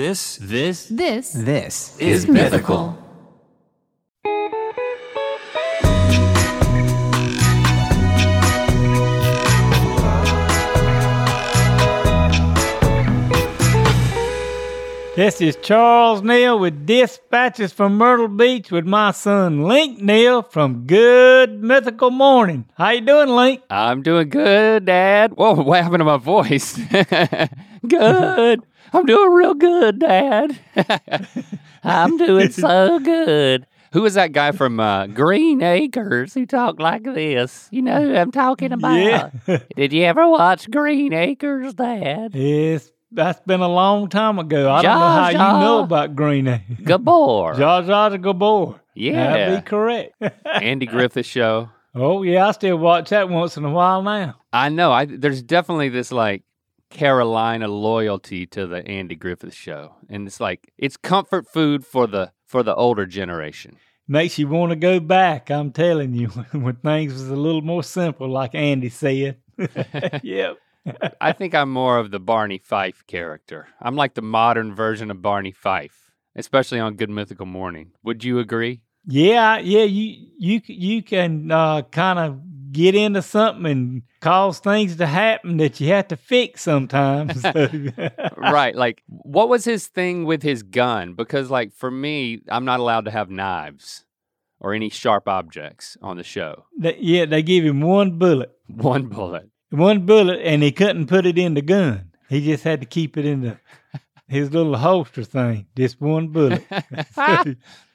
This, this This This is mythical. This is Charles Neal with dispatches from Myrtle Beach with my son Link Neal from Good Mythical Morning. How you doing, Link? I'm doing good, Dad. Whoa, what happened to my voice? good. I'm doing real good, Dad. I'm doing so good. Who was that guy from uh, Green Acres who talked like this? You know who I'm talking about. Yeah. Did you ever watch Green Acres, Dad? Yes, that's been a long time ago. I don't know how Zsa you know about Green Acres. Gabor. Jar Jar Gabor. Yeah. That'd be correct. Andy Griffith Show. oh, yeah, I still watch that once in a while now. I know. I there's definitely this like Carolina loyalty to the Andy Griffith show. And it's like it's comfort food for the for the older generation. Makes you want to go back, I'm telling you, when things was a little more simple, like Andy said. yep. I think I'm more of the Barney Fife character. I'm like the modern version of Barney Fife, especially on Good Mythical Morning. Would you agree? Yeah, yeah, you you you can uh, kind of get into something and cause things to happen that you have to fix sometimes. right. Like what was his thing with his gun? Because like for me, I'm not allowed to have knives or any sharp objects on the show. Yeah, they give him one bullet, One bullet. one bullet, and he couldn't put it in the gun. He just had to keep it in the his little holster thing. Just one bullet.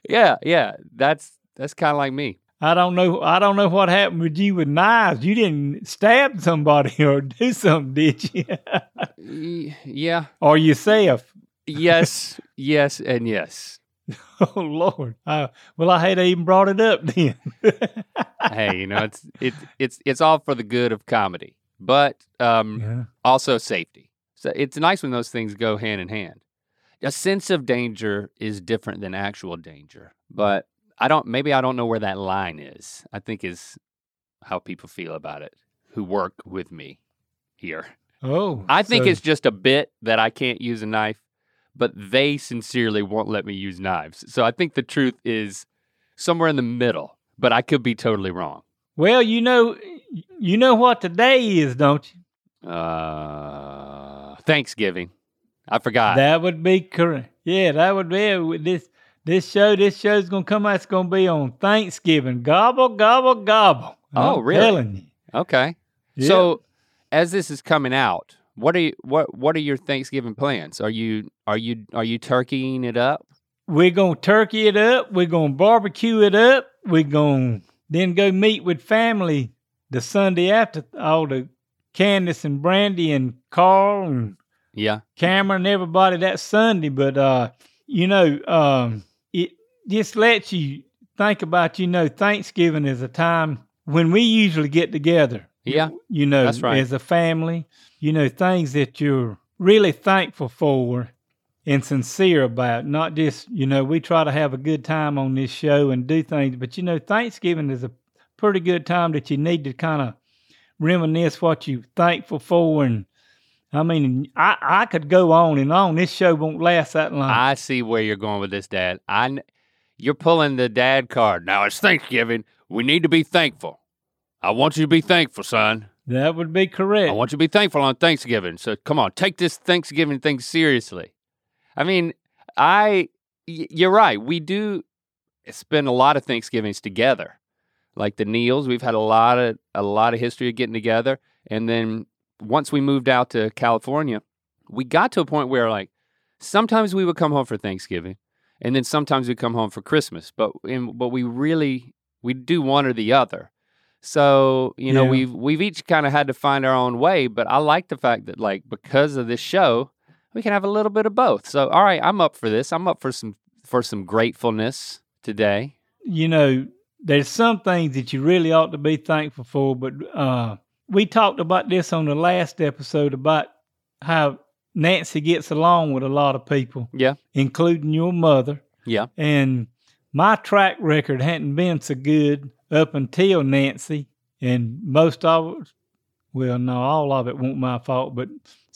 yeah, yeah. That's that's kind of like me. I don't know. I don't know what happened with you with knives. You didn't stab somebody or do something, did you? Yeah. or yourself? Yes. yes. And yes. Oh Lord. Uh, well, I hate I even brought it up then. hey, you know, it's it's it's it's all for the good of comedy, but um, yeah. also safety. So it's nice when those things go hand in hand. A sense of danger is different than actual danger, but I don't. Maybe I don't know where that line is. I think is how people feel about it who work with me here. Oh, I think so- it's just a bit that I can't use a knife, but they sincerely won't let me use knives. So I think the truth is somewhere in the middle, but I could be totally wrong. well. You know, you know what today is, don't you? Uh, Thanksgiving. I forgot. That would be correct. Yeah, that would be this. This show, this show's gonna come out. It's gonna be on Thanksgiving. Gobble, gobble, gobble. Oh, I'm really? Telling you. okay. So as this is coming out, what are you, what what are your Thanksgiving plans? Are you are you are you turkeying it up? We're gonna turkey it up. We're gonna barbecue it up. We're gonna then go meet with family the Sunday after all the Candace and Brandy and Carl and Yeah. Cameron and everybody that Sunday. But uh, you know, um, just lets you think about. You know, Thanksgiving is a time when we usually get together. Yeah. You know, That's right. as a family. You know, things that you're really thankful for and sincere about. Not just, you know, we try to have a good time on this show and do things, but you know, Thanksgiving is a pretty good time that you need to kind of reminisce what you're thankful for. And I mean, I, I could go on and on. This show won't last that long. I see where you're going with this, Dad. I, you're pulling the dad card. Now it's Thanksgiving. We need to be thankful. I want you to be thankful, son. that would be correct. I want you to be thankful on Thanksgiving. So come on, take this Thanksgiving thing seriously. I mean, I, y- you're right. We do spend a lot of Thanksgivings together. Like the Neals, we've had a lot of a lot of history of getting together. And then once we moved out to California, we got to a point where like sometimes we would come home for Thanksgiving, and then sometimes we come home for Christmas. But in, but we really we do one or the other. So you know Yeah. we've we've each kind of had to find our own way. But I like the fact that like because of this show, we can have a little bit of both. So all right, I'm up for this. I'm up for some for some gratefulness today. you know, there's some things that you really ought to be thankful for, but uh, we talked about this on the last episode about how Nancy gets along with a lot of people, Yeah, including your mother. yeah, And my track record hadn't been so good up until Nancy, and most of it, well, no, all of it wasn't my fault, but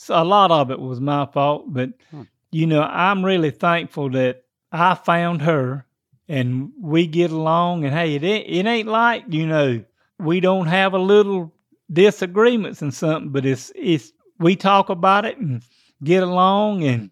a lot of it was my fault. But Hmm. you know, I'm really thankful that I found her and we get along. And hey, it ain't, it ain't like, you know, we don't have a little disagreements and something, but it's, it's, we talk about it and get along and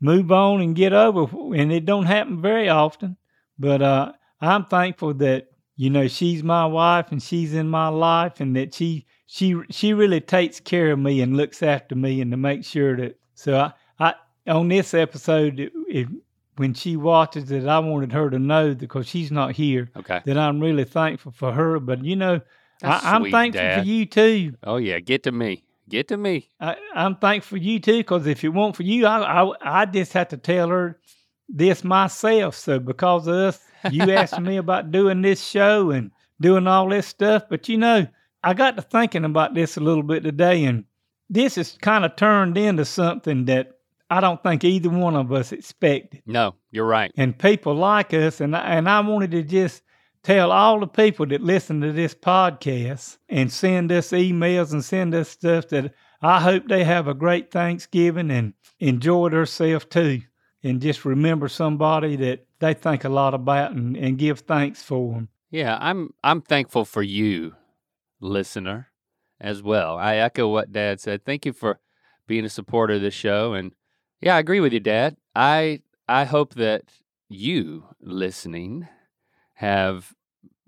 move on and get over. And it don't happen very often, but, uh, I'm thankful that, you know, she's my wife and she's in my life and that she, she, she really takes care of me and looks after me and to make sure that, so I, I, on this episode, it, it, when she watches it, I wanted her to know because she's not here Okay. that I'm really thankful for her. But you know, That's I, I'm sweet, thankful Dad. for you too. Oh yeah, get to me. Get to me. I, I'm thankful for you too because if it weren't for you, I, I I just had to tell her this myself. So because of us, you asked me about doing this show and doing all this stuff. But you know, I got to thinking about this a little bit today, and this has kind of turned into something that I don't think either one of us expected. No, you're right. And people like us, and I, and I wanted to just tell all the people that listen to this podcast and send us emails and send us stuff that I hope they have a great Thanksgiving and enjoy themselves too. And just remember somebody that they think a lot about and, and give thanks for them. Yeah, I'm I'm thankful for you, listener, as well. I echo what Dad said. Thank you for being a supporter of this show, and yeah, I agree with you, Dad. I I hope that you listening have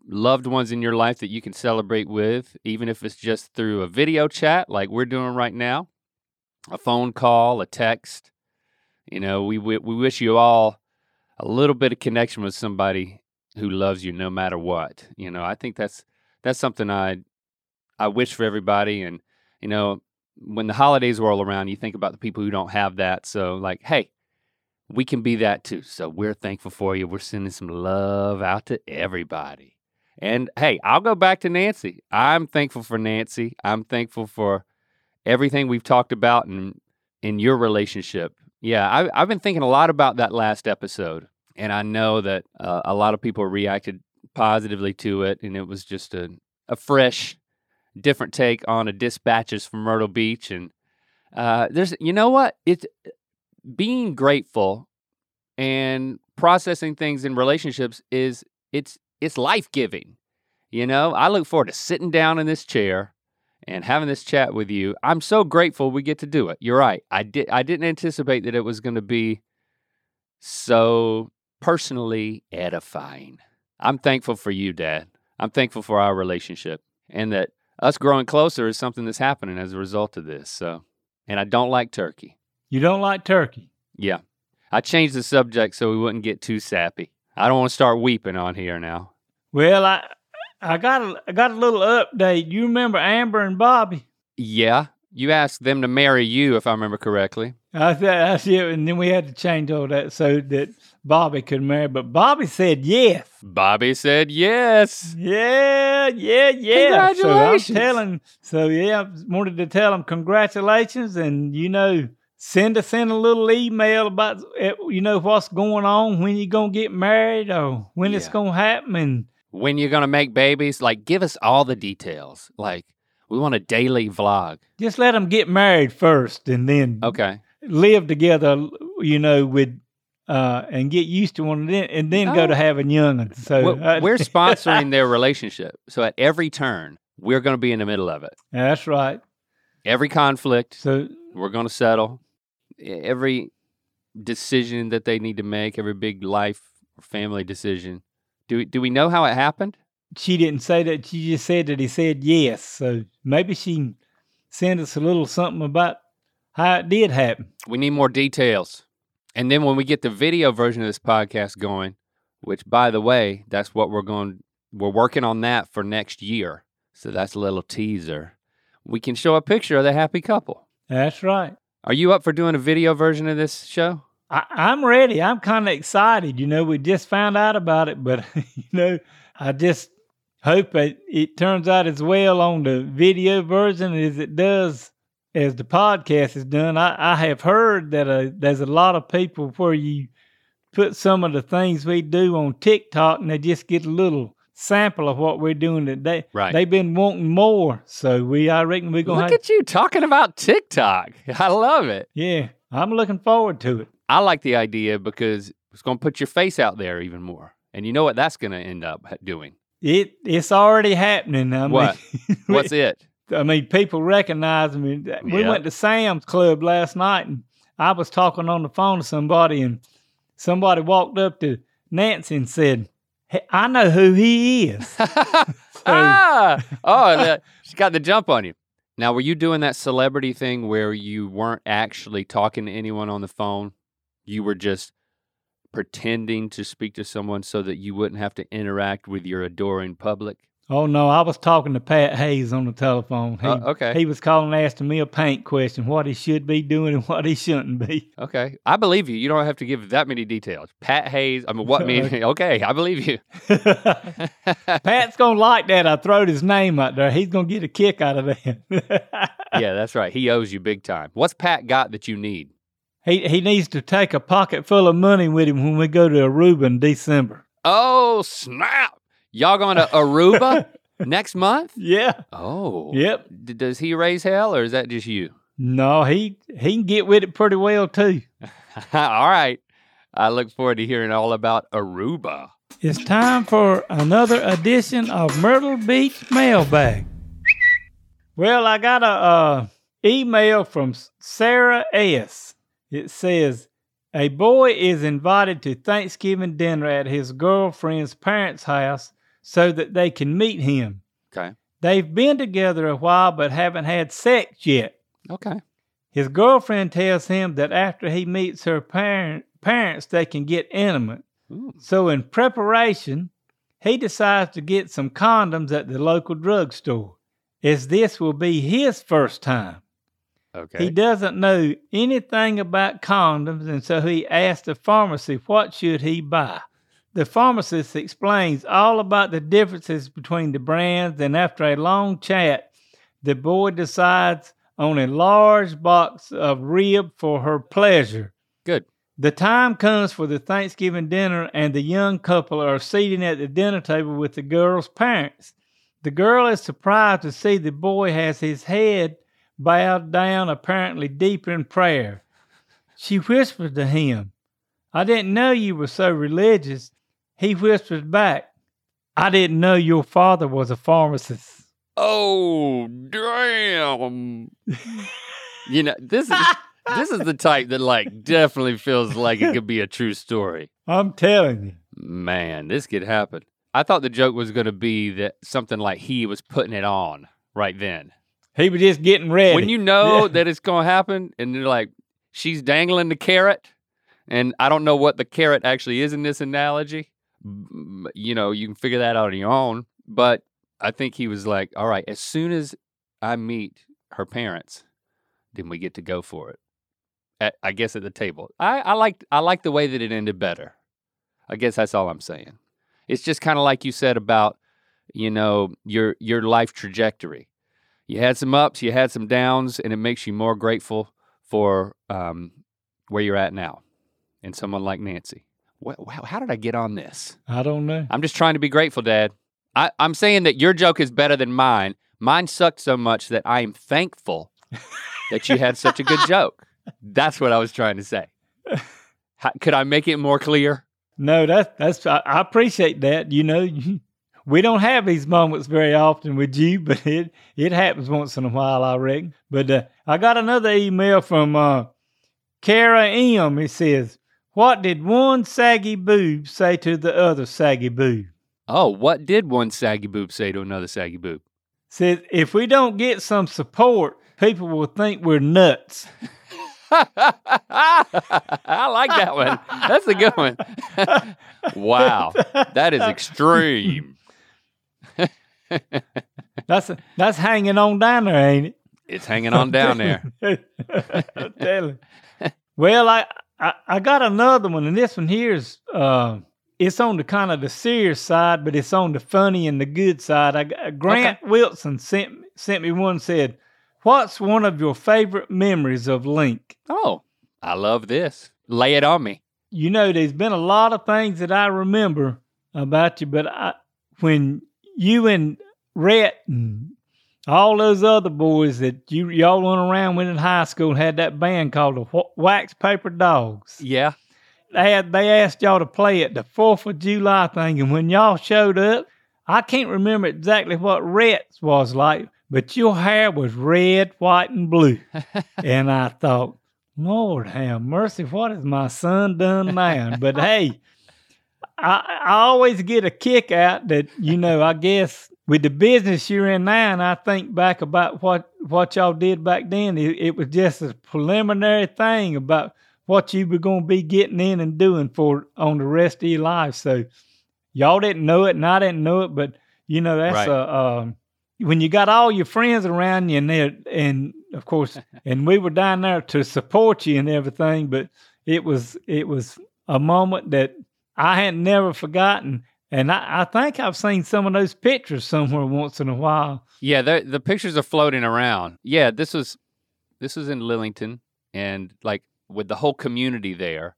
loved ones in your life that you can celebrate with, even if it's just through a video chat like we're doing right now, a phone call, a text. You know, we we, wish you all a little bit of connection with somebody who loves you no matter what. You know, I think that's that's something I I wish for everybody and you know, when the holidays roll around, you think about the people who don't have that. So like, hey, we can be that too. So we're thankful for you. We're sending some love out to everybody. And hey, I'll go back to Nancy. I'm thankful for Nancy. I'm thankful for everything we've talked about in in your relationship. Yeah, I, I've been thinking a lot about that last episode, and I know that uh, a lot of people reacted positively to it, and it was just a a fresh, different take on a dispatches from Myrtle Beach. And uh, there's, you know what, it's being grateful and processing things in relationships is it's it's life giving. You know, I look forward to sitting down in this chair and having this chat with you. I'm so grateful we get to do it. You're right. I did I didn't anticipate that it was going to be so personally edifying. I'm thankful for you, Dad. I'm thankful for our relationship and that us growing closer is something that's happening as a result of this. So, and I don't like turkey. You don't like turkey. Yeah. I changed the subject so we wouldn't get too sappy. I don't want to start weeping on here now. Well, I I got a, I got a little update. You remember Amber and Bobby? Yeah. You asked them to marry you, if I remember correctly. I said, that's it. And then we had to change all that so that Bobby could marry. But Bobby said yes. Bobby said yes. Yeah, yeah, yeah. Congratulations. So I'm telling. So yeah, I wanted to tell him congratulations, and you know, send us in a little email about eh, you know what's going on, when you're gonna get married, or when it's gonna happen, and When you're going to make babies, like give us all the details. Like we want a daily vlog. just let them get married first, and then Okay. live together. You know, with. Uh, and get used to one, and then, and then go Oh. to having youngins. So Well, we're sponsoring their relationship. So at every turn, we're going to be in the middle of it. that's right. Every conflict, So we're going to settle. Every decision that they need to make, every big life or family decision. Do we, do we know how it happened? she didn't say that. She just said that he said yes. So maybe she can send us a little something about how it did happen. We need more details. And then when we get the video version of this podcast going, which by the way, that's what we're going we're working on that for next year. So that's a little teaser. We can show a picture of the happy couple. That's right. Are you up for doing a video version of this show? I, I'm ready. I'm kind of excited. You know, we just found out about it, but you know, I just hope it, it turns out as well on the video version as it does as the podcast is done. I, I have heard that uh, there's a lot of people where you put some of the things we do on TikTok and they just get a little sample of what we're doing today. Right. They've been wanting more, so we I reckon we're gonna Look have at you talking about TikTok. I love it. yeah. I'm looking forward to it. I like the idea because it's going to put your face out there even more. And you know what that's going to end up doing? It it's already happening. I What? Mean, What's it? I mean, people recognize me. We Yeah. went to Sam's Club last night, and I was talking on the phone to somebody, and somebody walked up to Nancy and said, "I know who he is." ah, oh, the, she got the jump on you. Now, were you doing that celebrity thing where you weren't actually talking to anyone on the phone? You were just pretending to speak to someone so that you wouldn't have to interact with your adoring public? Oh no, I was talking to Pat Hayes on the telephone. He, Uh, okay. he was calling, asking me a paint question: what he should be doing and what he shouldn't be. Okay. I believe you. You don't have to give that many details. Pat Hayes, I mean, what mean? Okay, I believe you. Pat's gonna like that. I throwed his name out there. He's gonna get a kick out of that. yeah, that's right. He owes you big time. What's Pat got that you need? He he needs to take a pocket full of money with him when we go to Aruba in December. Oh, snap. Y'all going to Aruba next month? Yeah. Oh. Yep. D- does he raise hell or is that just you? No, he he can get with it pretty well too. all right. I look forward to hearing all about Aruba. It's time for another edition of Myrtle Beach Mailbag. Well, I got a uh, email from Sarah S. It says a boy is invited to Thanksgiving dinner at his girlfriend's parents' house so that they can meet him. Okay. They've been together a while but haven't had sex yet. Okay. His girlfriend tells him that after he meets her parent, parents, they can get intimate. Ooh. So, in preparation, he decides to get some condoms at the local drugstore, as this will be his first time. Okay. He doesn't know anything about condoms, and so he asks the pharmacy what should he buy. The pharmacist explains all about the differences between the brands, and after a long chat, the boy decides on a large box of rib for her pleasure. Good. The time comes for the Thanksgiving dinner, and the young couple are seating at the dinner table with the girl's parents. The girl is surprised to see the boy has his head bowed down, apparently deep in prayer. She whispers to him, I didn't know you were so religious. He whispers back, I didn't know your father was a pharmacist. Oh, damn. you know, this is this is the type that like definitely feels like it could be a true story. I'm telling you. Man, this could happen. I thought the joke was going to be that something like he was putting it on right then. He was just getting ready. When you know Yeah. that it's going to happen and you're like, she's dangling the carrot, and I don't know what the carrot actually is in this analogy. You know, you can figure that out on your own. But I think he was like, all right, as soon as I meet her parents, then we get to go for it. At, I guess at the table. I, I liked I like the way that it ended better. I guess that's all I'm saying. It's just kind of like you said about, you know, your your life trajectory. You had some ups, you had some downs, and it makes you more grateful for um, where you're at now. And someone like Nancy. Wow, how did I get on this? I don't know. I'm just trying to be grateful, Dad. I, I'm saying that your joke is better than mine. Mine sucked so much that I am thankful that you had such a good joke. That's what I was trying to say. How, could I make it more clear? No, that's that's I, I appreciate that. You know, we don't have these moments very often with you, but it it happens once in a while, I reckon. But uh, I got another email from uh, Kara M. It says, "What did one saggy boob say to the other saggy boob?" Oh, what did one saggy boob say to another saggy boob? Says, "If we don't get some support, people will think we're nuts." I like that one. That's a good one. wow. That is extreme. That's that's hanging on down there, ain't it? It's hanging on down there. I'm telling. Well, I, I I got another one, and this one here's uh, it's on the kind of the serious side, but it's on the funny and the good side. I got- Grant Wilson sent sent me one said, "What's one of your favorite memories of Link?" Oh, I love this. Lay it on me. You know, there's been a lot of things that I remember about you, but I when you and Rhett and all those other boys that you y'all went around with in high school had that band called the Wax Paper Dogs. Yeah. They had they asked y'all to play at the Fourth of July thing, and when y'all showed up, I can't remember exactly what Rhett's was like, but your hair was red, white, and blue, and I thought, Lord have mercy, what has my son done now? But hey. I, I always get a kick out that you know I guess with the business you're in now, and I think back about what what y'all did back then. It, it was just a preliminary thing about what you were going to be getting in and doing for on the rest of your life. So y'all didn't know it, and I didn't know it, but you know that's Right. a um, when you got all your friends around you and there, and of course, and we were down there to support you and everything. But it was it was a moment that I had never forgotten. And I, I think I've seen some of those pictures somewhere once in a while. Yeah, the the pictures are floating around. Yeah, this was this was in Lillington and like with the whole community there.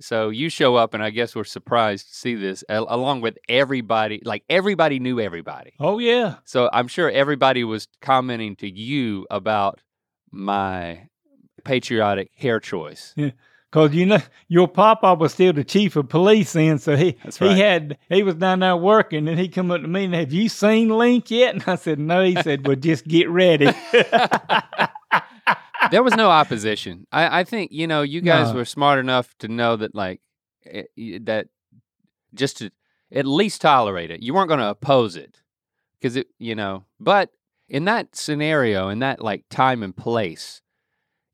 So you show up and I guess we're surprised to see this along with everybody. Like everybody knew everybody. Oh yeah, So I'm sure everybody was commenting to you about my patriotic hair choice. Because you know your papa was still the chief of police then, so he That's he had he was down there working, and he come up to me and have you seen Link yet? And I said no. He said, well, just get ready. there was no opposition. I, I think you know you guys No. were smart enough to know that like eh, y- that just to at least tolerate it. You weren't going to oppose it because it you know. But in that scenario, in that like time and place,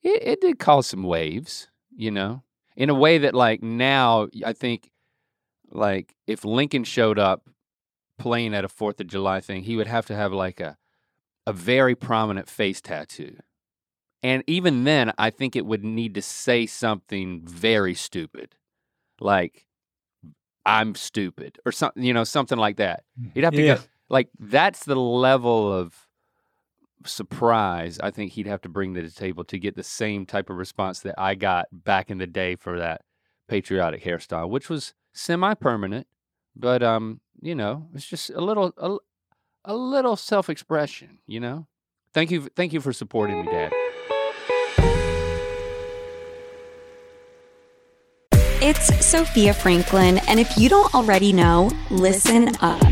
it, it did cause some waves. You know, in a way that like now I think like if Lincoln showed up playing at a Fourth of July thing, he would have to have like a a very prominent face tattoo. And even then, I think it would need to say something very stupid, like "I'm stupid" or something, you know, something like that. Mm. You'd have to Yeah. go like that's the level of surprise I think he'd have to bring to the table to get the same type of response that I got back in the day for that patriotic hairstyle, which was semi-permanent, but um, you know, it's just a little a, a little self-expression, you know. Thank you, thank you for supporting me, Dad. It's Sophia Franklin, and if you don't already know, listen up.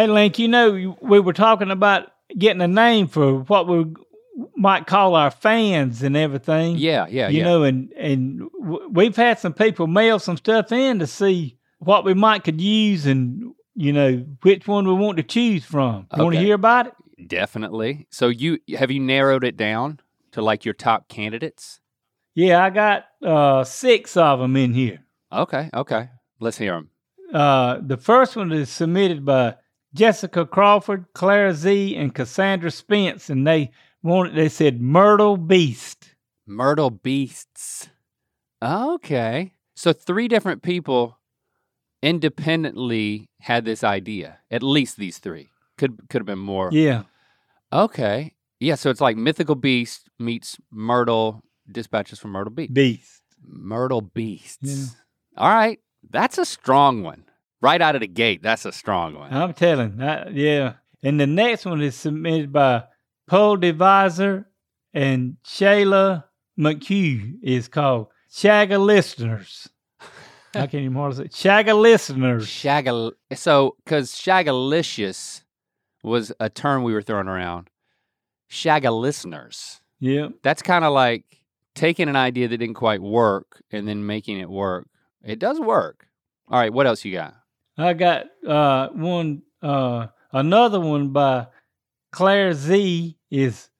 Hey, Link, you know, we were talking about getting a name for what we might call our fans and everything. Yeah, yeah, you yeah. know, and and we've had some people mail some stuff in to see what we might could use and you know which one we want to choose from. You want to hear about it? Definitely. So you have you narrowed it down to like your top candidates? Yeah, I got uh, six of them in here. Okay, okay. Let's hear them. Uh, the first one is submitted by Jessica Crawford, Clara Z, and Cassandra Spence, and they wanted. They said Myrtle Beast. Myrtle Beasts. Okay. So three different people independently had this idea. At least these three. Could could have been more. Yeah, Okay. Yeah, so it's like Mythical Beast meets Myrtle Dispatches from Myrtle Beach. Beast. Myrtle Beasts. Yeah. All right. That's a strong one. Right out of the gate, that's a strong one. I'm telling. That, yeah, and the next one is submitted by Paul Deviser and Shayla McHugh. Is called Shagga Listeners. I can't even hardly say Shagga Listeners. Shagal. So, because shagalicious was a term we were throwing around. Shaga listeners. Yeah, That's kind of like taking an idea that didn't quite work and then making it work. It does work. All right, what else you got? I got uh one uh another one by Claire Z is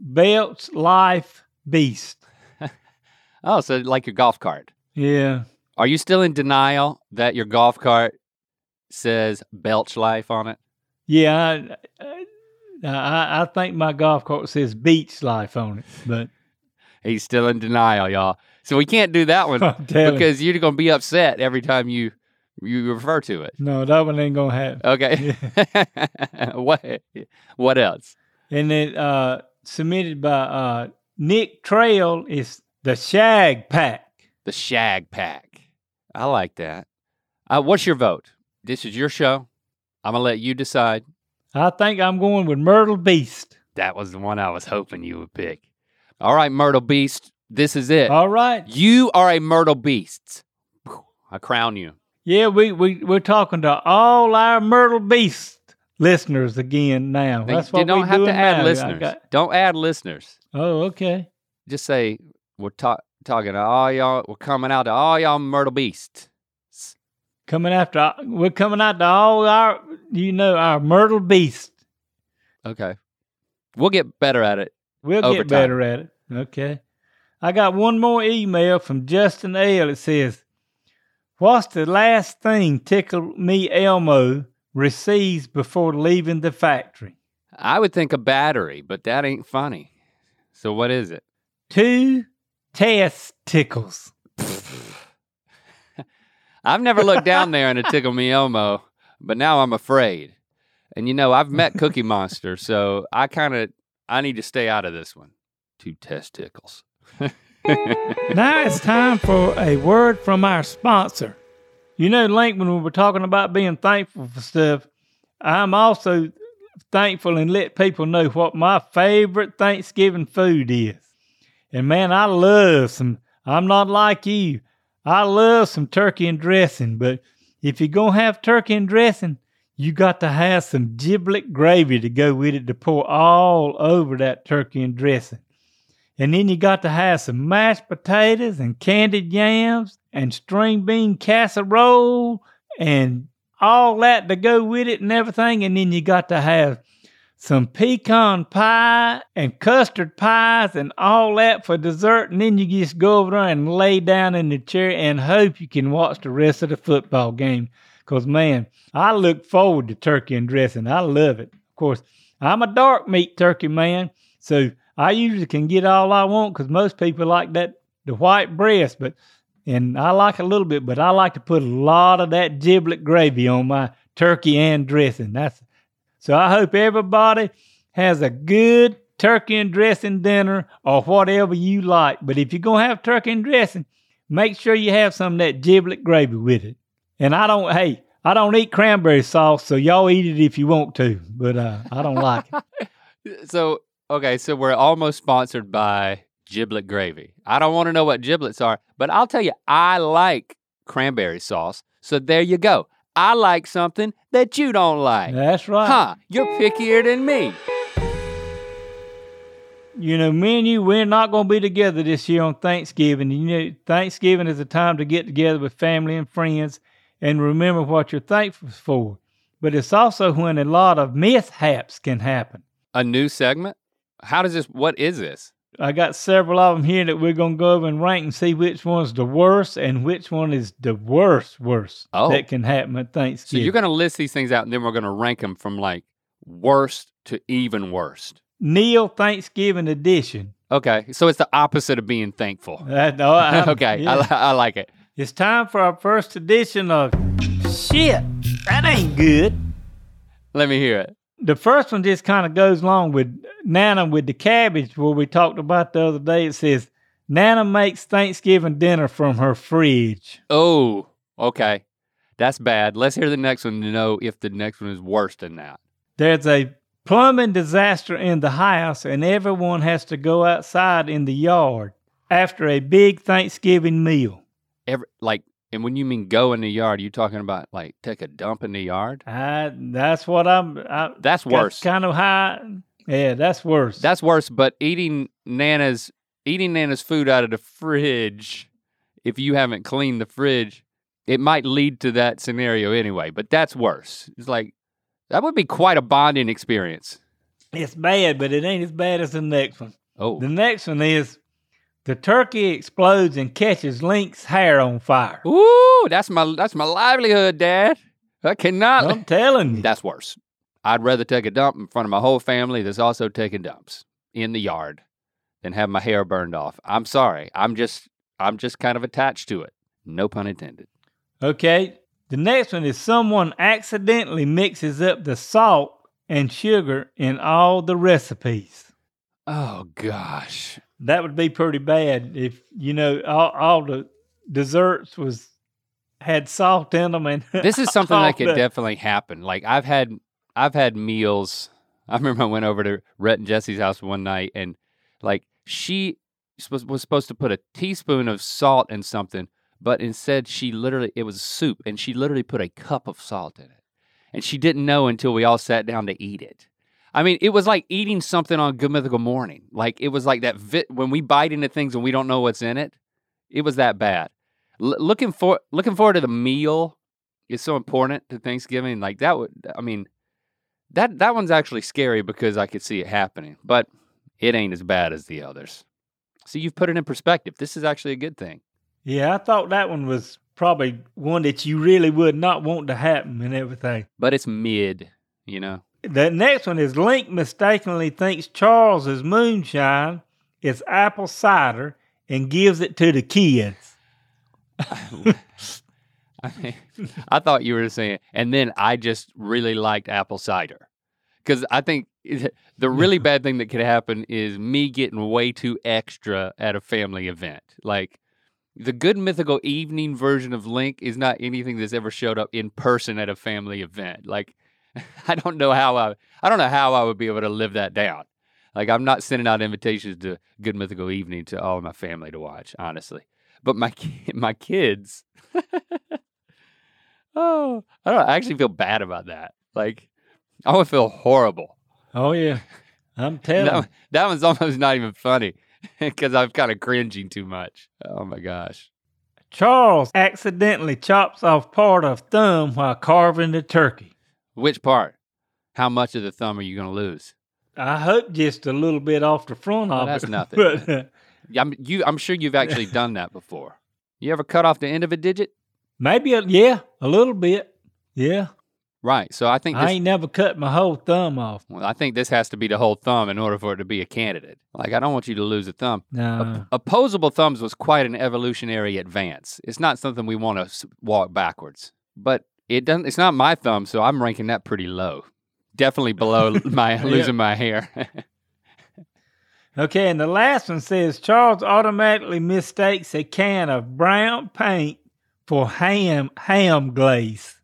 Belch Life Beast. Oh, so like your golf cart. Yeah. Are you still in denial that your golf cart says Belch Life on it? Yeah, I, I, I, think my golf cart says beach life on it, but He's still in denial, y'all. So we can't do that one I'm telling you. because you're gonna be upset every time you you refer to it. no, that one ain't gonna happen. Okay. what what else? And then uh, submitted by uh, Nick Trail is the Shag Pack. The Shag Pack. I like that. Uh, what's your vote? This is your show. I'm gonna let you decide. I think I'm going with Myrtle Beast. That was the one I was hoping you would pick. All right, Myrtle Beast. This is it. All right. You are a Myrtle Beast. I crown you. Yeah, we, we, we're talking to all our Myrtle Beast listeners again now. Now, That's you what don't we have to add now. Listeners. got- Don't add listeners. oh, okay. Just say we're ta- talking to all y'all. We're coming out to all y'all Myrtle Beast. Coming after, we're coming out to all our, you know, our Myrtle Beast. Okay. We'll get better at it. We'll get time. better at it. Okay. I got one more email from Justin L. It says, What's the last thing Tickle Me Elmo receives before leaving the factory? I would think a battery, but that ain't funny. So what is it? Two testicles. I've never looked down there in a Tickle Me Elmo, but now I'm afraid. And you know, I've met Cookie Monster, so I kind of I need to stay out of this one. Two testicles. now it's time for a word from our sponsor. You know, Link, when we were talking about being thankful for stuff, I'm also thankful and let people know what my favorite Thanksgiving food is. And man, I love some, I'm not like you. I love some turkey and dressing, but if you're going to have turkey and dressing, you got to have some giblet gravy to go with it to pour all over that turkey and dressing. And then you got to have some mashed potatoes and candied yams and string bean casserole and all that to go with it and everything. And then you got to have some pecan pie and custard pies and all that for dessert. And then you just go over there and lay down in the chair and hope you can watch the rest of the football game. Because, man, I look forward to turkey and dressing. I love it. Of course, I'm a dark meat turkey man. So I usually can get all I want because most people like that, the white breast. But and I like a little bit, but I like to put a lot of that giblet gravy on my turkey and dressing. That's so I hope everybody has a good turkey and dressing dinner or whatever you like. But if you're gonna have turkey and dressing, make sure you have some of that giblet gravy with it. And I don't hey, I don't eat cranberry sauce, so y'all eat it if you want to, but uh, I don't like it. So okay, so we're almost sponsored by Giblet Gravy. I don't want to know what giblets are, but I'll tell you, I like cranberry sauce. So there you go. I like something that you don't like. That's right. Huh? You're pickier than me. you know, me and you, we're not going to be together this year on Thanksgiving. You know, Thanksgiving is a time to get together with family and friends and remember what you're thankful for. But it's also when a lot of mishaps can happen. A new segment? How does this? What is this? I got several of them here that we're going to go over and rank and see which one's the worst and which one is the worst, worst Oh. that can happen at Thanksgiving. So you're going to list these things out, and then we're going to rank them from like worst to even worst. Neal Thanksgiving edition. Okay, so it's the opposite of being thankful. Oh, I'm- okay, yeah. I, I like it. It's time for our first edition of Shit, that ain't good. Let me hear it. The first one just kind of goes along with Nana with the cabbage, where we talked about the other day. It says, Nana makes Thanksgiving dinner from her fridge. Oh, okay. That's bad. Let's hear the next one to know if the next one is worse than that. There's a plumbing disaster in the house, and everyone has to go outside in the yard after a big Thanksgiving meal. Every like, and when you mean go in the yard, you talking about like take a dump in the yard? I, that's what I'm. I, That's worse. Kind of high. Yeah, that's worse. That's worse. But eating Nana's eating Nana's food out of the fridge, if you haven't cleaned the fridge, it might lead to that scenario anyway. But that's worse. It's like that would be quite a bonding experience. it's bad, but it ain't as bad as the next one. Oh, The next one is the turkey explodes and catches Link's hair on fire. ooh, that's my that's my livelihood, Dad. I cannot. I'm telling you. That's worse. I'd rather take a dump in front of my whole family that's also taking dumps in the yard than have my hair burned off. I'm sorry. I'm just I'm just kind of attached to it. No pun intended. Okay. The next one is someone accidentally mixes up the salt and sugar in all the recipes. Oh gosh. That would be pretty bad if you know all, all the desserts was had salt in them and This is something that could the- definitely happen. Like I've had I've had meals. I remember I went over to Rhett and Jesse's house one night and like she was, was supposed to put a teaspoon of salt in something, but instead she literally it was soup and she literally put a cup of salt in it. And she didn't know until we all sat down to eat it. I mean, it was like eating something on Good Mythical Morning. Like it was like that vi- when we bite into things and we don't know what's in it. It was that bad. L- looking for looking forward to the meal is so important to Thanksgiving. Like that would, I mean, that that one's actually scary because I could see it happening, but it ain't as bad as the others. So you've put it in perspective. This is actually a good thing. Yeah, I thought that one was probably one that you really would not want to happen and everything. But it's mid, you know. The next one is Link mistakenly thinks Charles is moonshine, it's apple cider, and gives it to the kids. I, mean, I thought you were saying, and then I just really liked apple cider. Because I think the really bad thing that could happen is me getting way too extra at a family event. Like the good mythical evening version of Link is not anything that's ever showed up in person at a family event. Like I don't know how I I don't know how I would be able to live that down. Like I'm not sending out invitations to good mythical evening to all of my family to watch, honestly. But my my kids Oh, I don't. I actually feel bad about that. Like, I would feel horrible. Oh, yeah. I'm telling That, you. that one's almost not even funny because I'm kind of cringing too much. Oh my gosh. Charles accidentally chops off part of thumb while carving the turkey. Which part? How much of the thumb are you going to lose? I hope just a little bit off the front Well, of that's it. nothing, But, I'm, you, I'm sure you've actually done that before. You ever cut off the end of a digit? maybe, a, yeah, a little bit. Yeah. Right. So I think I ain't never cut my whole thumb off. well, I think this has to be the whole thumb in order for it to be a candidate. Like, I don't want you to lose a thumb. No. Opposable thumbs was quite an evolutionary advance. It's not something we want to walk backwards. But it doesn't. It's not my thumb, so I'm ranking that pretty low. Definitely below my losing my hair. Okay, and the last one says Charles automatically mistakes a can of brown paint for ham ham glaze.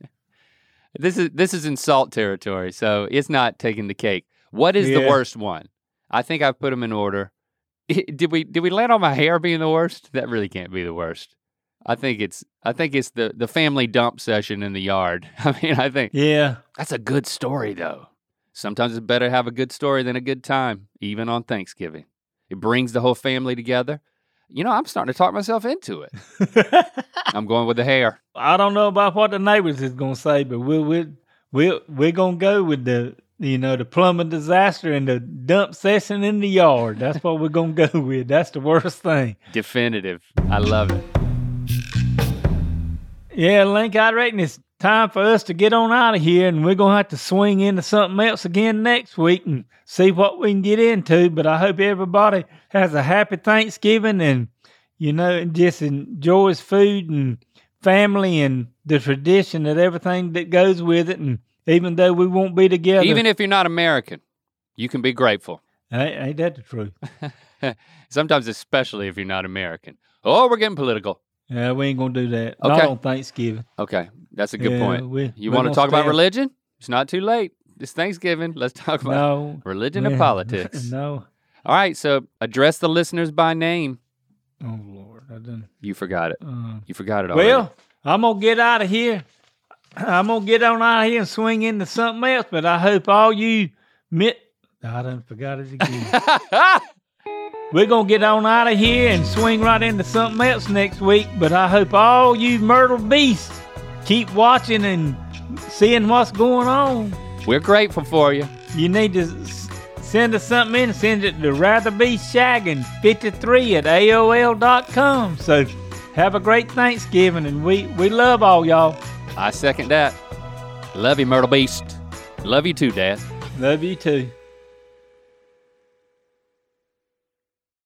this is this is in salt territory, so it's not taking the cake. What is the worst one? I think I've put them in order. Did we did we land on my hair being the worst? That really can't be the worst. I think it's I think it's the the family dump session in the yard. I mean, I think Yeah, That's a good story, though. Sometimes it's better to have a good story than a good time, even on Thanksgiving. It brings the whole family together. You know, I'm starting to talk myself into it. I'm going with the hair. I don't know about what the neighbors is gonna say, but we'll we'll we'll we're gonna go with the you know the plumbing disaster and the dump session in the yard. That's what we're gonna go with. That's the worst thing. Definitive. I love it. Yeah, Link, I reckon it's time for us to get on out of here, and we're gonna have to swing into something else again next week and see what we can get into. But I hope everybody has a happy Thanksgiving and you know and just enjoys food and family and the tradition and everything that goes with it. And even though we won't be together, Even if you're not American, you can be grateful. ain't, ain't that the truth? Sometimes, especially if you're not American. Oh, we're getting political. Yeah, we ain't gonna do that. Not Okay. on Thanksgiving. Okay, that's a good Yeah, point. we- You want to talk about religion? It's not too late. It's Thanksgiving. Let's talk about No. religion and politics. No. All right, so address the listeners by name. Oh Lord, I didn't. You forgot it. Uh, You forgot it already. Well, I'm gonna get out of here. I'm gonna get on out of here and swing into something else. But I hope all you mit. I done forgot it again. We're gonna get on out of here and swing right into something else next week. But I hope all you myrtle beasts keep watching and seeing what's going on. We're grateful for you. You need to send us something in. Send it to ratherbe53 at AOL.com. So have a great Thanksgiving and we, we love all y'all. I second that. Love you, Myrtle Beast. Love you too, Dad. Love you too.